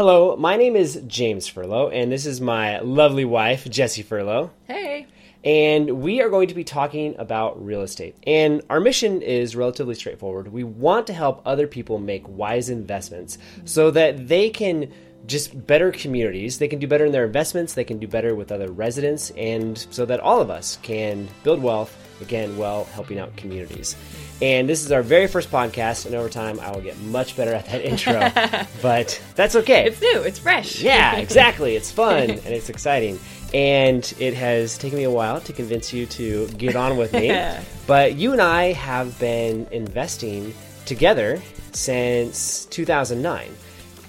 Hello, my name is James Furlo, and this is my lovely wife, Jessie Furlo. Hey. And we are going to be talking about real estate. And our mission is relatively straightforward. We want to help other people make wise investments so that they can just better communities. They can do better in their investments, they can do better with other residents, and so that all of us can build wealth, again, while helping out communities. And this is our very first podcast, and over time I will get much better at that intro. but that's okay. It's new, it's fresh. Yeah, exactly. It's fun and it's exciting. And it has taken me a while to convince you to get on with me. but you and I have been investing together since 2009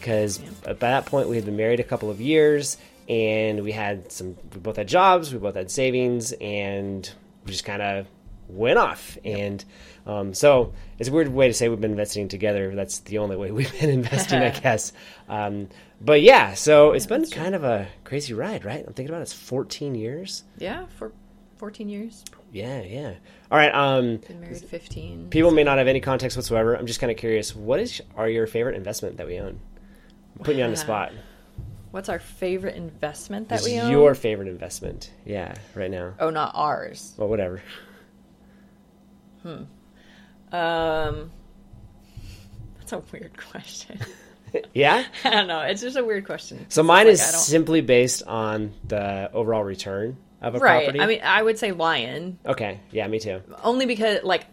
because by that point we had been married a couple of years and we had some we both had jobs we both had savings and we just kind of went off. And um, so it's a weird way to say we've been investing together. That's the only way we've been investing i guess. Um, but yeah so it's been kind of a crazy ride right? I'm thinking about it, it's 14 years. Yeah, for 14 years. yeah yeah. All right um, Been married 15. people may not have any context whatsoever. I'm just kind of curious what is are your favorite investment that we own I'm putting you on the spot What's our favorite investment that we own? your favorite investment yeah right now Oh, not ours. well whatever Hmm. Um, that's a weird question. yeah I don't know. It's just a weird question. so mine like, is simply based on the overall return of a right. property I mean, I would say Lion okay yeah me too only because like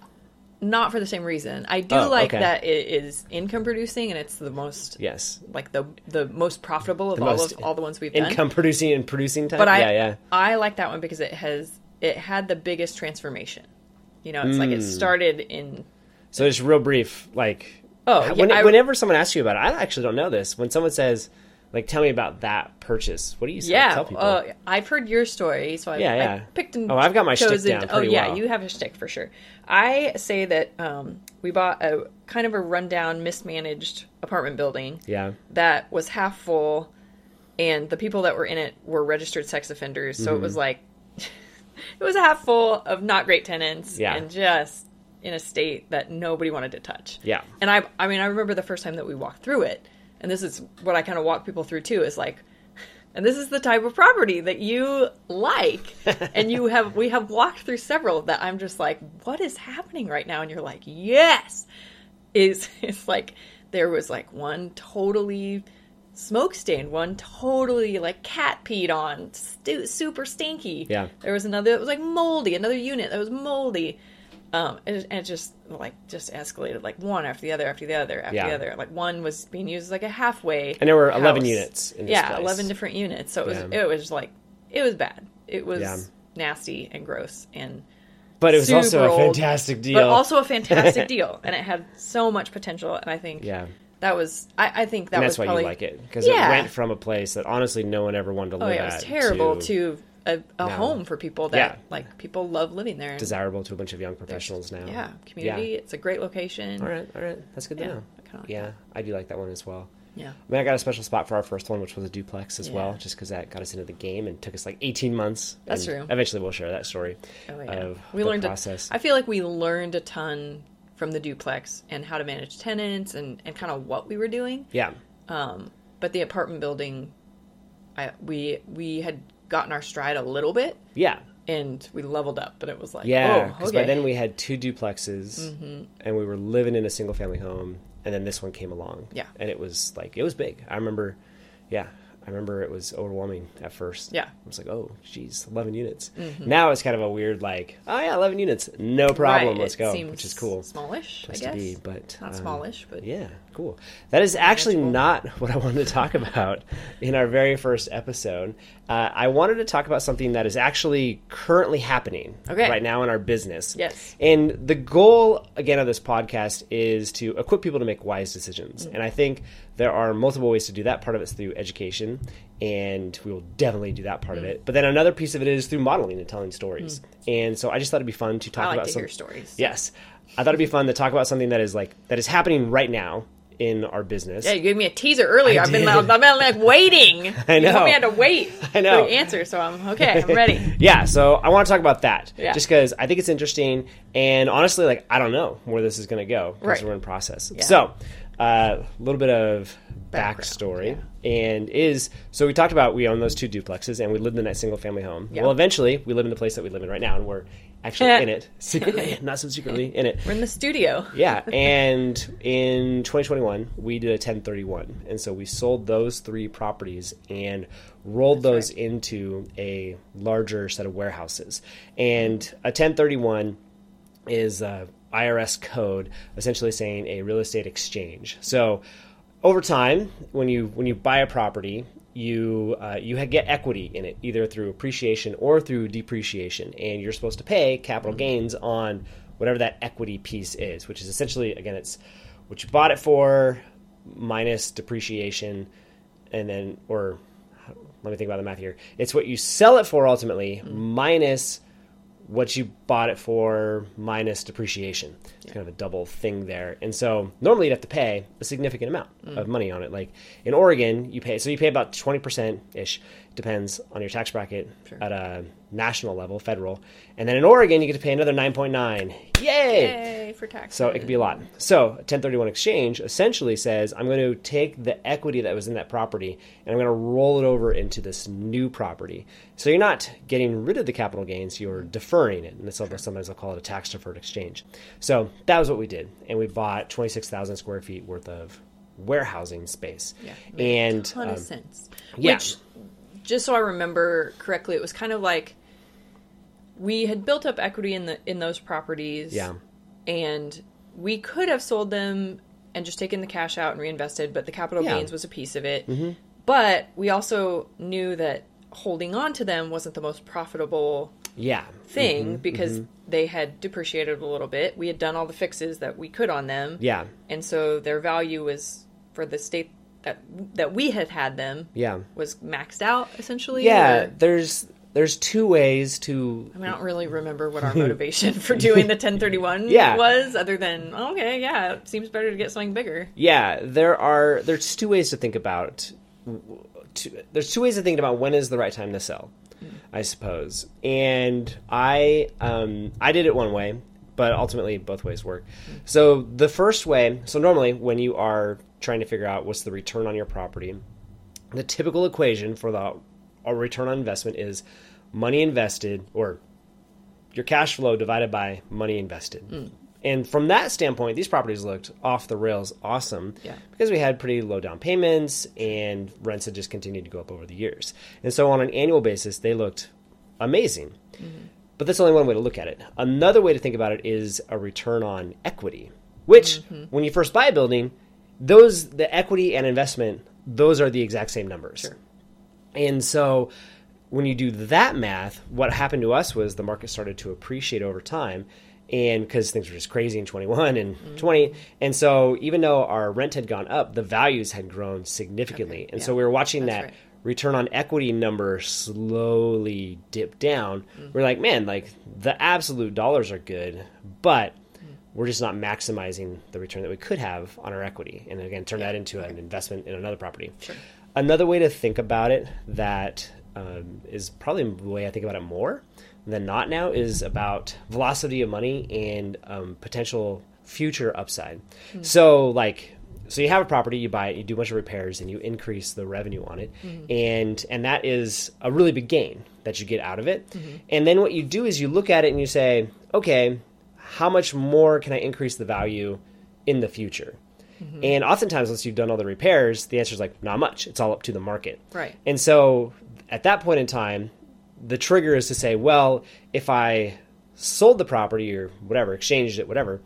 not for the same reason. I do Oh, like okay. that it is income producing and it's the most yes like the the most profitable of The all most of all the ones we've done. income producing and producing type But I yeah yeah I like that one because it has it had the biggest transformation. You know, it's like it Mm. started in so it's real brief like Oh, yeah, when- I- whenever someone asks you about it i actually don't know this when someone says like tell me about that purchase what do you say yeah. tell people Uh, I've heard your story, so I, Yeah, I yeah. picked and Oh, I've got my shtick chosen. down oh yeah, well. you have a stick for sure. I say that um, we bought a kind of a rundown, mismanaged apartment building yeah that was half full, and the people that were in it were registered sex offenders. So Mm-hmm. it was like it was a half full of not great tenants, Yeah. and just in a state that nobody wanted to touch. yeah And I, I mean, I remember the first time that we walked through it, and this is what I kind of walk people through too. Is like, and this is the type of property that you like, and you have. We have walked through several that I'm just like, what is happening right now? And you're like, yes, is it's like there was like one totally smoke stained, one totally like cat peed on, stu- super stinky. Yeah. There was another that was like moldy, another unit that was moldy. Um, and, it- and it just like just escalated like one after the other after the other after Yeah. the other. Like one was being used as like a halfway. And there were 11 units in this yeah, place. eleven different units. So it was Yeah. it was like it was bad. It was Yeah. nasty and gross and but it was also a old, fantastic deal but also a fantastic deal. And it had so much potential. And I think yeah that was I, I think that and was that's why probably you like it because it went from a place that honestly no one ever wanted to oh live yeah, it was at terrible to, a, a No. home for people that Yeah. like people love living there. Desirable to a bunch of young professionals now. yeah, community. It's a great location. All right, all right, that's good to Yeah, know. I like yeah, I do like that one as well. Yeah. I mean, I got a special spot for our first one, which was a duplex as well, just because that got us into the game and took us like 18 months. That's true. Eventually, we'll share that story Oh, yeah. of we the learned process. A, I feel like we learned a ton from the duplex and how to manage tenants and, and kind of what we were doing. yeah, Um, but the apartment building, I we we had gotten our stride a little bit yeah, and we leveled up. But it was like, yeah. oh, Because okay. by then we had two duplexes, Mm-hmm. and we were living in a single family home, and then this one came along. Yeah. and it was like it was big. I remember, yeah, I remember it was overwhelming at first. Yeah. I was like, oh, geez, 11 units. Now it's kind of a weird, like, oh yeah, 11 units, no problem, Right, let's it go, which is cool. Smallish, place I guess. to be, but not um, smallish, but Yeah, cool. That is actually Manageable. not what I wanted to talk about in our very first episode. Uh, I wanted to talk about something that is actually currently happening Okay. right now in our business. Yes. And the goal, again, of this podcast is to equip people to make wise decisions. Mm. And I think there are multiple ways to do that. Part of it's through education, and we will definitely do that part of Mm. it. But then another piece of it is through modeling and telling stories. And so I just thought it'd be fun to talk like about to some stories. Yes, I thought it'd be fun to talk about something that is like that is happening right now in our business. Yeah, you gave me a teaser earlier. I I've been. I've been like waiting. I You know. told me I had to wait I know. for the answer, so I'm okay. I'm ready. yeah, so I want to talk about that Yeah. just because I think it's interesting, and honestly, like I don't know where this is going to go because Right. we're in process. Yeah. So a little bit of Background, backstory and is so we talked about we own those two duplexes and we lived in that single family home. Yeah. Well, eventually we live in the place that we live in right now, and we're actually in it secretly, not so secretly in it. We're in the studio. Yeah, and in 2021 we did a 1031, and so we sold those three properties and rolled those right. into a larger set of warehouses. And a 1031 is a IRS code essentially saying a real estate exchange. So over time, when you when you buy a property, you uh, you get equity in it either through appreciation or through depreciation, and you're supposed to pay capital gains on whatever that equity piece is, which is essentially again it's what you bought it for minus depreciation, and then or let me think about the math here. It's what you sell it for ultimately minus what you bought it for minus depreciation. It's kind of a double thing there. And so normally you'd have to pay a significant amount of mm. money on it. Like in Oregon, you pay so you pay about 20% ish, depends on your tax bracket at a national level, federal. And then in Oregon, you get to pay another 9.9. Yay! Yay for tax. So it could be a lot. So a 1031 exchange essentially says I'm going to take the equity that was in that property and I'm going to roll it over into this new property. So you're not getting rid of the capital gains, you're deferring it. And so sometimes I'll call it a tax deferred exchange. So that was what we did. And we bought 26,000 square feet worth of warehousing space. Yeah, And a ton um, of sense. yeah. Which, just so I remember correctly, it was kind of like we had built up equity in the in those properties. yeah. and we could have sold them and just taken the cash out and reinvested, but the capital Yeah. gains was a piece of it. Mm-hmm. But we also knew that holding on to them wasn't the most profitable Yeah. thing mm-hmm. because mm-hmm. they had depreciated a little bit. We had done all the fixes that we could on them. Yeah. And so their value was for the state that that we had had them Yeah. was maxed out essentially. Yeah. or- There's there's two ways to I, mean, I don't really remember what our motivation for doing the 1031 Yeah. was, other than oh, okay, yeah, it seems better to get something bigger. Yeah, there are there's two ways to think about. Two, there's two ways to think about when is the right time to sell, mm-hmm. I suppose. And I um, I did it one way, but ultimately both ways work. Mm-hmm. So the first way, so normally when you are trying to figure out what's the return on your property, the typical equation for the a return on investment is money invested or your cash flow divided by money invested. Mm. And from that standpoint, these properties looked off the rails awesome Yeah. because we had pretty low down payments and rents had just continued to go up over the years. And so on an annual basis, they looked amazing. Mm-hmm. But that's only one way to look at it. Another way to think about it is a return on equity, which mm-hmm. when you first buy a building, those the equity and investment, those are the exact same numbers. And so when you do that math, what happened to us was the market started to appreciate over time. And because things were just crazy in 21 and mm-hmm. 20. And so even though our rent had gone up, the values had grown significantly. and so we were watching That's that right. return on equity number slowly dip down. Mm-hmm. We're like, man, like the absolute dollars are good, but we're just not maximizing the return that we could have on our equity. And again, turn that into an investment in another property. Another way to think about it that um, is probably the way I think about it more than not now is about velocity of money and um, potential future upside. So, like, so you have a property, you buy it, you do a bunch of repairs, and you increase the revenue on it, and and that is a really big gain that you get out of it. And then what you do is you look at it and you say, okay, how much more can I increase the value in the future? Mm-hmm. And oftentimes, once you've done all the repairs, the answer is like, not much. It's all up to the market. Right. And so at that point in time, the trigger is to say, well, if I sold the property or whatever, exchanged it, whatever,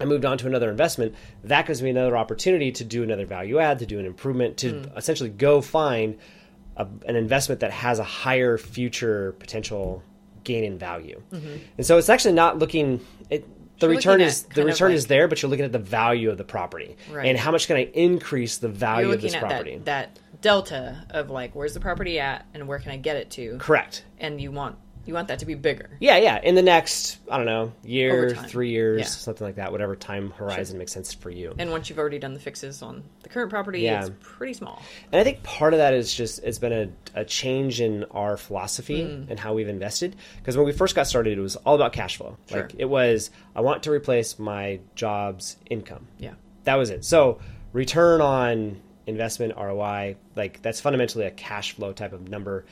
I moved on to another investment, that gives me another opportunity to do another value add, to do an improvement, to mm. essentially go find a, an investment that has a higher future potential gain in value. Mm-hmm. And so it's actually not looking. It, the You're return is the return like- is there, but you're looking at the value of the property Right. and how much can I increase the value of looking this at property. that, that delta of like where's the property at and where can I get it to, Correct. and you want you want that to be bigger. Yeah, yeah. In the next, I don't know, year, three years, Yeah. something like that, whatever time horizon makes sense for you. And once you've already done the fixes on the current property, Yeah. it's pretty small. And I think part of that is just it's been a, a change in our philosophy Mm. and how we've invested. Because when we first got started, it was all about cash flow. Sure. Like it was, I want to replace my job's income. Yeah. that was it. So return on investment ROI, like that's fundamentally a cash flow type of number.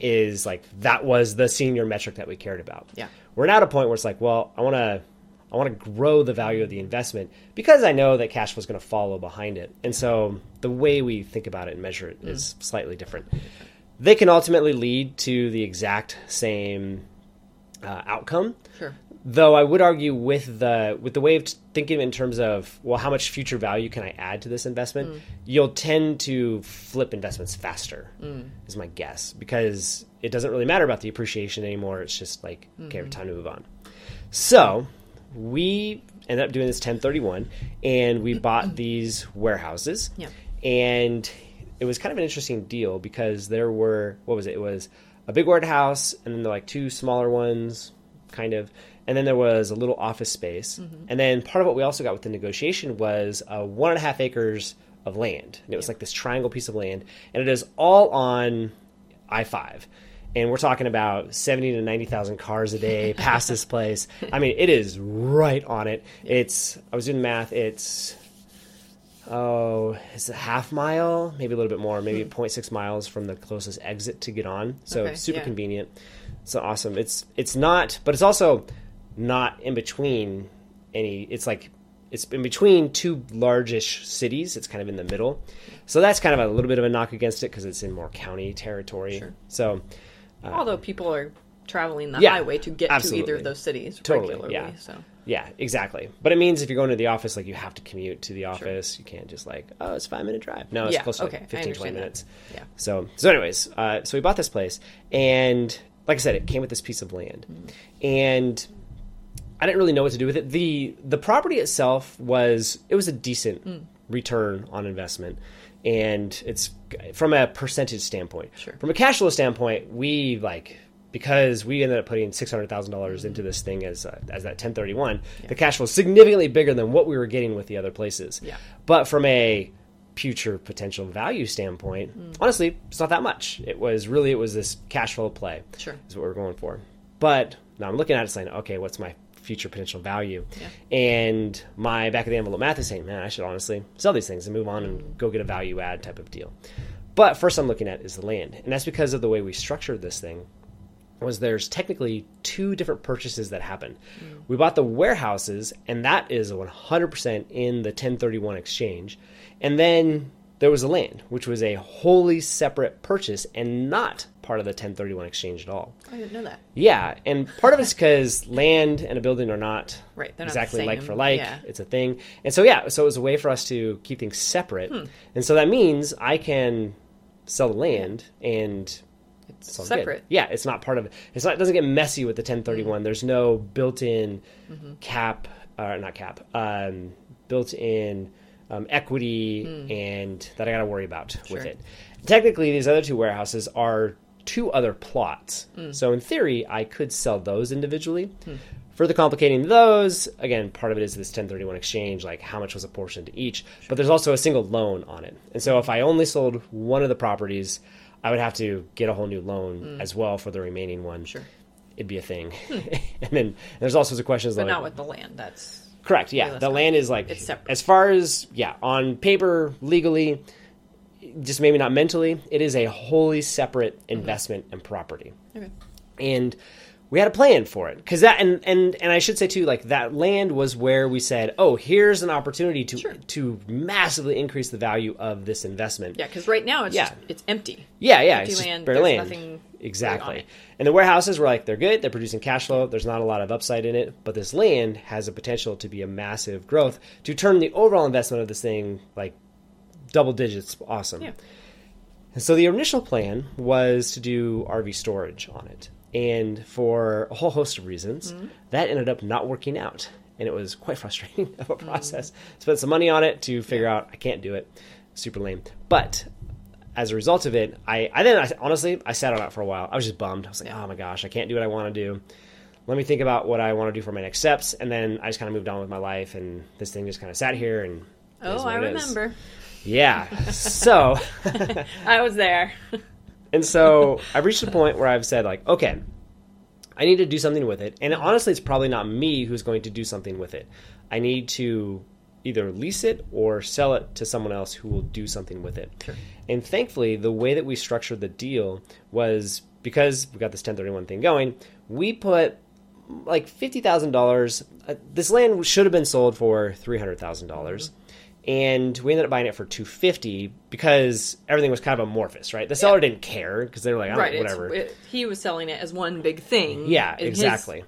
Is like that was the senior metric that we cared about. Yeah. we're now at a point where it's like, well, I want to. I want to grow the value of the investment because I know that cash flow is going to follow behind it. And so the way we think about it and measure it is slightly different. They can ultimately lead to the exact same uh, outcome, Sure. Though I would argue with the with the way of thinking in terms of well, how much future value can I add to this investment? Mm. You'll tend to flip investments faster, mm. is my guess, because it doesn't really matter about the appreciation anymore. It's just like okay, mm-hmm. time to move on. So we ended up doing this 1031, and we bought these warehouses, Yeah. and it was kind of an interesting deal because there were what was it? It was a big warehouse, and then there were like two smaller ones, kind of, and then there was a little office space, and then part of what we also got with the negotiation was uh, one and a half acres of land, and it was like this triangle piece of land, and it is all on I five. And we're talking about seventy to ninety thousand cars a day past this place. I mean, it is right on it. It's I was doing math. It's oh, it's a half mile, maybe a little bit more, maybe 0.6 miles from the closest exit to get on. So Okay, super yeah. convenient. So awesome. It's it's not, but it's also not in between any. It's like it's in between two largish cities. It's kind of in the middle. So that's kind of a little bit of a knock against it because it's in more county territory. Sure. So Although people are traveling the Uh, Yeah, highway to get to either of those cities Totally, regularly. yeah. So Yeah, exactly. But it means if you're going to the office, like you have to commute to the office. You can't just like, oh, it's a five minute drive. No, it's Yeah, close to okay, I like 15, 20 understand that. minutes. Yeah. So, so anyways, uh, so we bought this place, and like I said, it came with this piece of land, and I didn't really know what to do with it. the The property itself was it was a decent Mm. return on investment, and it's from a percentage standpoint. Sure. From a cash flow standpoint, we like because we ended up putting six hundred thousand dollars into this thing as uh, as that ten thirty one. The cash flow is significantly bigger than what we were getting with the other places. Yeah. But from a future potential value standpoint, Mm. honestly, it's not that much. It was really it was this cash flow play. Sure. is what we're going for. But now I'm looking at it saying, okay, what's my future potential value? Yeah. And my back of the envelope math is saying, man, I should honestly sell these things and move on Mm. and go get a value add type of deal. But first, I'm looking at is the land, and that's because of the way we structured this thing. Was there's technically two different purchases that happen. We bought the warehouses, and that is 100% in the 1031 exchange, and then there was the land, which was a wholly separate purchase and not part of the 1031 exchange at all. I didn't know that. Yeah, and part of it's because land and a building are not Right, they're not exactly like for like. yeah. It's a thing, and so yeah, so it was a way for us to keep things separate, Hmm. and so that means I can sell the land and It's all good. separate. Yeah, it's not part of it. It's not. It doesn't get messy with the 1031. There's no built-in Mm-hmm. cap, or not cap, um, built-in um, equity, and that I got to worry about with Hmm. It. Technically, these other two warehouses are two other plots. Hmm. So in theory, I could sell those individually. Further complicating those, again, part of it is this 1031 exchange, like how much was apportioned to each. But there's also a single loan on it. And so if I only sold one of the properties, I would have to get a whole new loan as well for the remaining one. Hmm. Sure. It'd be a thing. and then there's all sorts of questions But like not with the land. That's Correct. Yeah, Yeah, the land is like It's separate. as far as yeah on paper legally, just maybe not mentally. It is a wholly separate Mm-hmm. investment and property, okay. and we had a plan for it because that and and and I should say too like that land was where we said, oh, here's an opportunity to Sure. to massively increase the value of this investment. Yeah, because right now it's Yeah. just it's empty. Yeah, yeah, Empty land, bare land. really exactly. And the warehouses were like they're good, they're producing cash flow. There's not a lot of upside in it, but this land has a potential to be a massive growth to turn the overall investment of this thing like double digits. Awesome. Yeah. And so the initial plan was to do RV storage on it, and for a whole host of reasons, Mm-hmm. that ended up not working out, and it was quite frustrating of a process. Spent some money on it to figure out I can't do it. Super lame, but as a result of it, I, I then I, honestly I sat on it for a while. I was just bummed. I was like, oh my gosh, I can't do what I want to do. Let me think about what I want to do for my next steps, and then I just kind of moved on with my life, and this thing just kind of sat here and. Oh, I it is. Remember. Yeah. So, I was there. and so I've reached a point where I've said like, okay, I need to do something with it. And honestly, it's probably not me who's going to do something with it. I need to either lease it or sell it to someone else who will do something with it. Sure. And thankfully, the way that we structured the deal was because we got this 1031 thing going, we put like $50,000. Uh, this land should have been sold for $300,000. And we ended up buying it for 250 because everything was kind of amorphous, right? The seller Yeah. didn't care because they were like, right. whatever. it- he was selling it as one big thing. Yeah, exactly.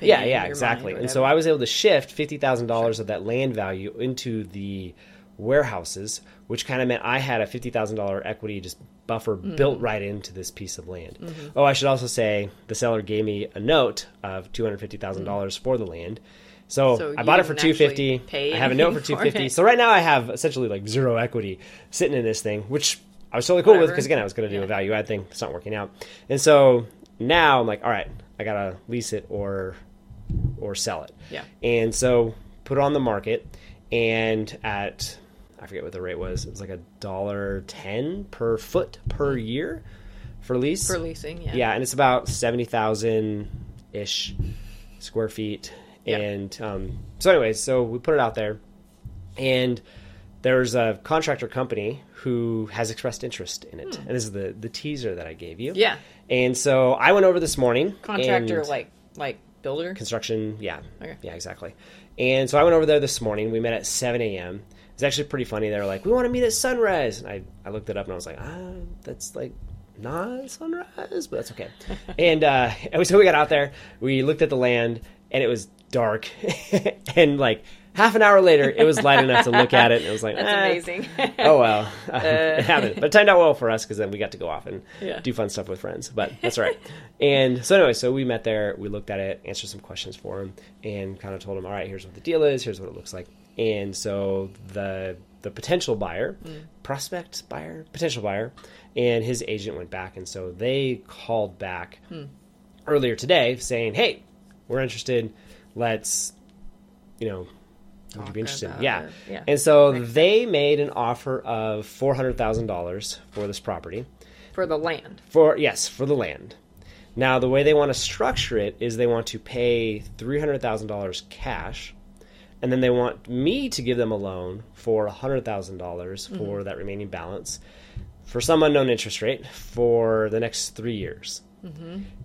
yeah, yeah, exactly. And so. I was able to shift fifty thousand dollars of that land value into the warehouses, which kind of meant I had a fifty thousand dollar equity just buffer Mm-hmm. built right into this piece of land. Oh, I should also say the seller gave me a note of two hundred fifty thousand dollars for the land. So. So I bought it for two fifty. I have a note for two fifty. So right now I have essentially like zero equity sitting in this thing, which I was totally cool with because again I was going to do Yeah. a value add thing. It's not working out, and so now I'm like, all right, I gotta lease it or or sell it. Yeah. And so put it on the market, and at I forget what the rate was. It was like a dollar ten per foot per year for lease. for leasing. Yeah. Yeah, and it's about seventy thousand ish square feet. Yeah. And um, so, anyways, so we put it out there, and there's a contractor company who has expressed interest in it, and this is the the teaser that I gave you. Hmm. Yeah. And so I went over this morning. Contractor, and- like like builder. construction. Yeah, Okay. yeah, exactly. And so I went over there this morning. We met at seven a.m. It's actually pretty funny. They were like, "We want to meet at sunrise," and I I looked it up and I was like, "Ah, that's like not sunrise, but that's okay." and uh, so we got out there. We looked at the land, and it was dark, and like half an hour later, it was light enough to look at it, and it was like, That's "Ah, amazing. oh well, it happened. But it turned out well for us because then we got to go off and Yeah. do fun stuff with friends. But that's all right. and so anyway, so we met there. We looked at it, answered some questions for him, and kind of told him, all right, here's what the deal is. Here's what it looks like. And so the the potential buyer, prospect buyer, potential buyer, and his agent went back, and so they called back earlier today saying, hey, we're interested. Let's, you know. Would you be interested? Yeah. Yeah. And so they made an offer of four hundred thousand dollars for this property. for the land. For yes, for the land. Now the way they want to structure it is they want to pay three hundred thousand dollars cash, and then they want me to give them a loan for hundred thousand dollars for mm-hmm. that remaining balance, for some unknown interest rate for the next three years.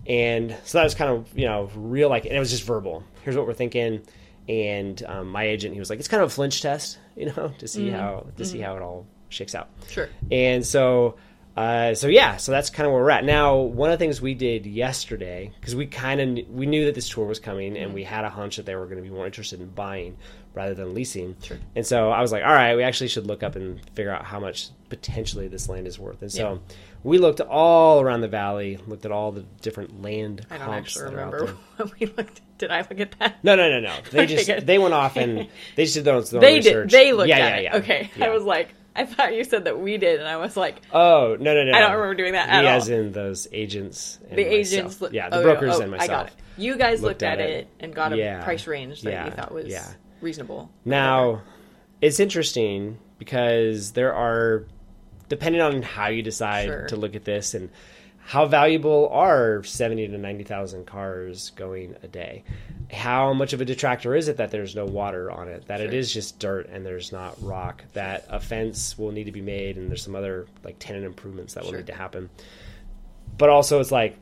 And so that was kind of you know real like and it was just verbal. Here's what we're thinking. And um, my agent, he was like, "It's kind of a flinch test, you know, to see how to see how it all shakes out." Sure. And so, uh, so yeah, so that's kind of where we're at now. One of the things we did yesterday because we kind of we knew that this tour was coming, and we had a hunch that they were going to be more interested in buying rather than leasing. Sure. And so I was like, all right, we actually should look up and figure out how much potentially this land is worth. And so we looked all around the valley, looked at all the different land I don't actually that are out remember when we looked. Did I look at that? No, no, no, no. They Okay, just good. they went off and they just did their own, their own They research. did. They looked yeah, at yeah, it. yeah. Okay. Yeah. I was like, I thought you said that we did, and I was like, Oh no no no! I don't remember doing that at We all. as in those agents. And the agents. look- yeah, the oh, brokers oh, and myself. I got it. You guys looked, looked at, at it. it. and got a Yeah. price range that Yeah. you thought was Yeah. Reasonable. Now, it's interesting because there are, depending on how you decide Sure. to look at this and how valuable are seventy to ninety thousand cars going a day. How much of a detractor is it that there's no water on it? That it Sure. is just dirt and there's not rock. That a fence will need to be made and there's some other like tenant improvements that will Sure. need to happen. But also, it's like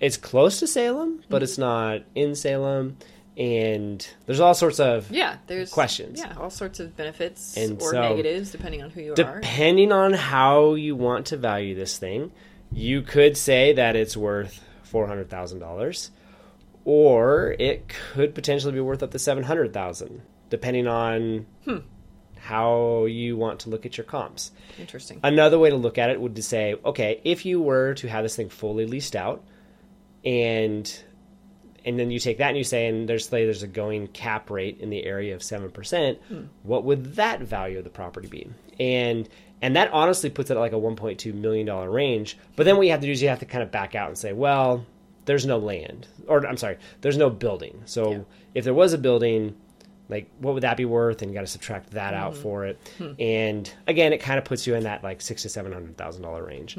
it's close to Salem, but Mm-hmm. it's not in Salem, and there's all sorts of Yeah, there's Questions. Yeah, all sorts of benefits And or so- negatives depending on who you are. depending on how you want to value this thing, you could say that it's worth four hundred thousand dollars, or it could potentially be worth up to seven hundred thousand, depending on Hmm. how you want to look at your comps. Interesting. Another way to look at it would to say, okay, if you were to have this thing fully leased out, and and then you take that and you say, and there's say there's a going cap rate in the area of seven percent, hmm. what would that value of the property be? And and that honestly puts it at like a 1.2 million dollar range. But then what you have to do is you have to kind of back out and say, well, there's no land, or I'm sorry, there's no building. So Yeah. if there was a building, like what would that be worth? And you got to subtract that out hmm. for it. Hmm. And again, it kind of puts you in that like six to seven hundred thousand dollar range,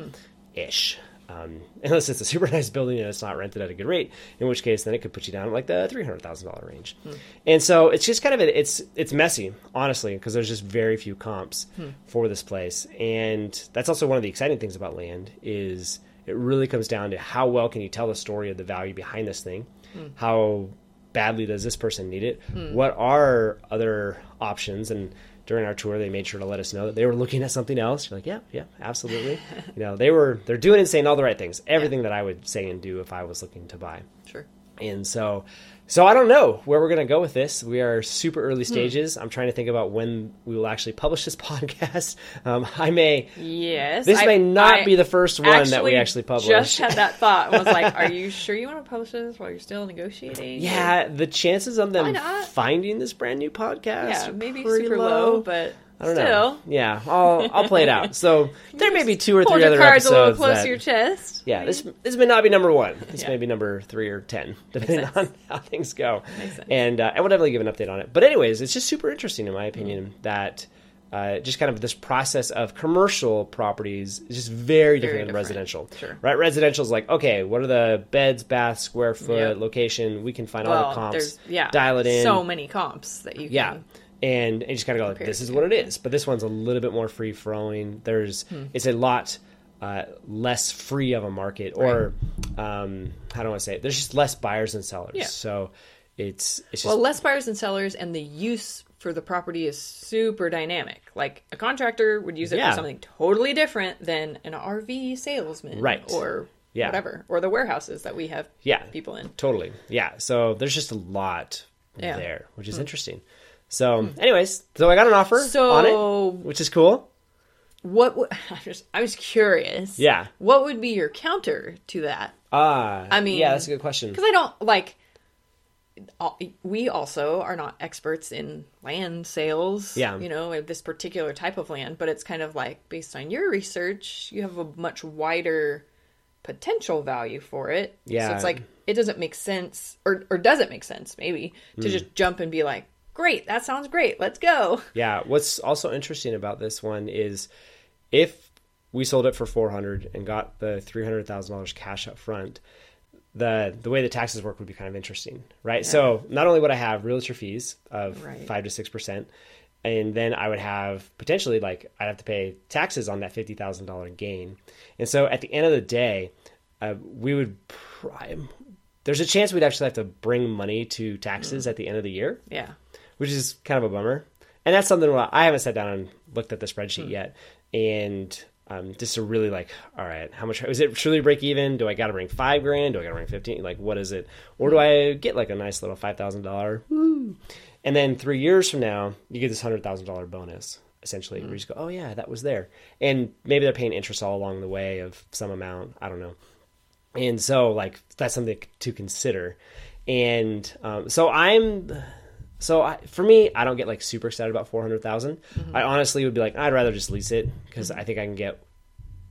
ish. Um, unless it's a super nice building and it's not rented at a good rate, in which case then it could put you down like the three hundred thousand dollar range. Hmm. And so it's just kind of a, it's it's messy, honestly, because there's just very few comps hmm. for this place, and that's also one of the exciting things about land is it really comes down to how well can you tell the story of the value behind this thing, hmm. how badly does this person need it, what are other options, and during our tour they made sure to let us know that they were looking at something else. You're like, yeah, yeah, absolutely. you know, they were they're doing and saying all the right things, everything that I would say and do if I was looking to buy. Sure. And so, so I don't know where we're going to go with this. We are super early stages. I'm trying to think about when we will actually publish this podcast. Um, I may. Yes. This I- may not I be the first one that we actually publish. Just had that thought and was like, "Are you sure you want to publish this while you're still negotiating?" yeah, the chances of them finding this brand new podcast, yeah, are maybe super low, but I don't still. know. Yeah, I'll I'll play it out. So there may be two or three other cards a little close that- to your chest. yeah, this this may not be number one. This Yeah. may be number three or ten, depending on how things go. Makes sense. And uh, I will definitely give an update on it. But anyways, it's just super interesting in my opinion Mm-hmm. that uh, just kind of this process of commercial properties is just very different than different. residential. Sure. Right? Residential is like okay, what are the beds, baths, square foot, Yeah. location? We can find all the comps, yeah, dial it in. So many comps that you Yeah. can. And you just kind of go, like, this is what it is. But this one's a little bit more free flowing. There's, Hmm. it's a lot uh, less free of a market, or um, how do I say it? There's just less buyers and sellers. Yeah. So it's it's just Well, less buyers and sellers, and the use for the property is super dynamic. Like a contractor would use it Yeah. for something totally different than an RV salesman, Right. Or Yeah. whatever, or the warehouses that we have Yeah. people in. totally yeah. So there's just a lot Yeah. Hmm. there, which is interesting. So, anyways, so I got an offer So- on it, which is cool. What would, I just I was curious. Yeah. What would be your counter to that? Ah, I mean- yeah, that's a good question. Because I don't like. We also are not experts in land sales. Yeah. You know, this particular type of land, but it's kind of like based on your research, you have a much wider potential value for it. So Yeah. it's like it doesn't make sense, or or does it make sense? Maybe Hmm. to just jump and be like, "Great, that sounds great. Let's go." Yeah, what's also interesting about this one is if we sold it for 400 and got the $300,000 cash up front, the the way the taxes work would be kind of interesting, right? So, not only would I have realtor fees of Right. 5 to 6%, and then I would have potentially like I'd have to pay taxes on that $50,000 gain. And so at the end of the day, uh, we would prime there's a chance we'd actually have to bring money to taxes at the end of the year Yeah. Which is kind of a bummer. And that's something I haven't sat down and looked at the spreadsheet yet, and um, just to really like, all right, how much is it truly break even? Do I got to bring five grand? Do I got to bring fifteen? Like, what is it? Or do I get like a nice little five thousand dollar? And then three years from now, you get this hundred thousand dollar bonus. Essentially, where you just go, oh yeah, that was there, and maybe they're paying interest all along the way of some amount. I don't know. And so, like, that's something to consider. And um, so I'm, so I, for me, I don't get like super excited about 400,000. Mm-hmm. I honestly would be like, I'd rather just lease it because I think I can get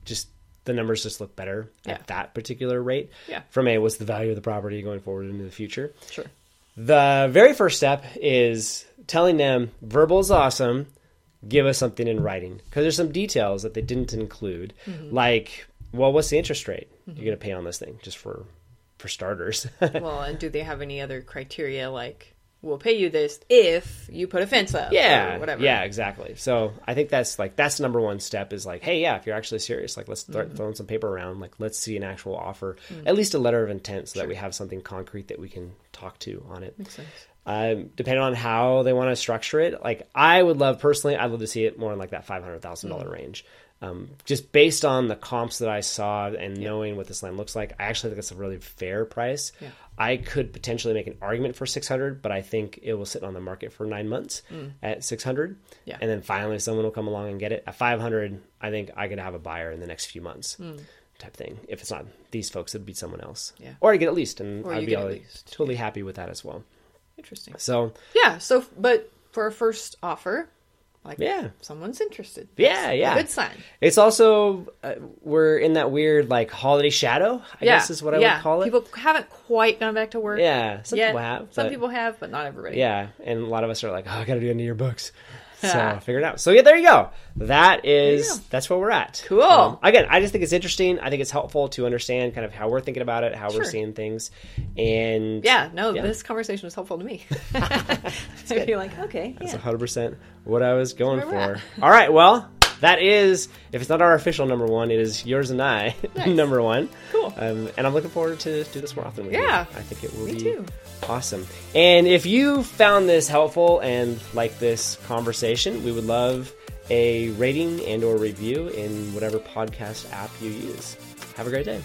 just the numbers just look better Yeah. at that particular rate. Yeah. From a, what's the value of the property going forward into the future? Sure. The very first step is telling them verbal is awesome. Give us something in writing because there's some details that they didn't include, mm-hmm. like, well, what's the interest rate mm-hmm. you're going to pay on this thing, just for for starters. Well, and do they have any other criteria like we'll pay you this if you put a fence up? yeah, or whatever. yeah, exactly. So I think that's like that's the number one step is like, hey, yeah, if you're actually serious, like let's start Mm-hmm. throwing some paper around, like let's see an actual offer, Mm. at least a letter of intent, so that we have something concrete that we can talk to on it. Makes sense. um, depending on how they want to structure it. Like I would love personally, I'd love to see it more in like that five hundred thousand dollar range. Um, just based on the comps that I saw and knowing what this land looks like, I actually think it's a really fair price. Yeah. I could potentially make an argument for six hundred, but I think it will sit on the market for nine months at six hundred, Yeah. and then finally someone will come along and get it at five hundred. I think I could have a buyer in the next few months. Type thing. If it's not these folks, it'd be someone else. Yeah. Or I get at least, and Or I'd be get all- least, totally happy with that as well. Interesting. So Yeah. So, but for a first offer, like Yeah. someone's interested. Yeah, That's yeah. good sign. It's also uh, we're in that weird like holiday shadow. I yeah. guess is what I yeah. would call it. People haven't quite gone back to work. yeah, some yet. people have. Some but- people have, but not everybody. Yeah, and a lot of us are like, oh, I got to do end of year books. So figure it out. So yeah, there you go. That is go. that's where we're at. Cool. Um, again, I just think it's interesting. I think it's helpful to understand kind of how we're thinking about it, how we're seeing things, and Yeah, no, Yeah. this conversation was helpful to me. so you're like, okay, That's yeah. 100% what I was going That's where we're for. All right, well, that is, if it's not our official number one, it is yours and I Nice. number one. Cool. Um, and I'm looking forward to do this more often with you. Yeah. I think it will Me be too. Awesome. And if you found this helpful and like this conversation, we would love a rating and or review in whatever podcast app you use. Have a great day.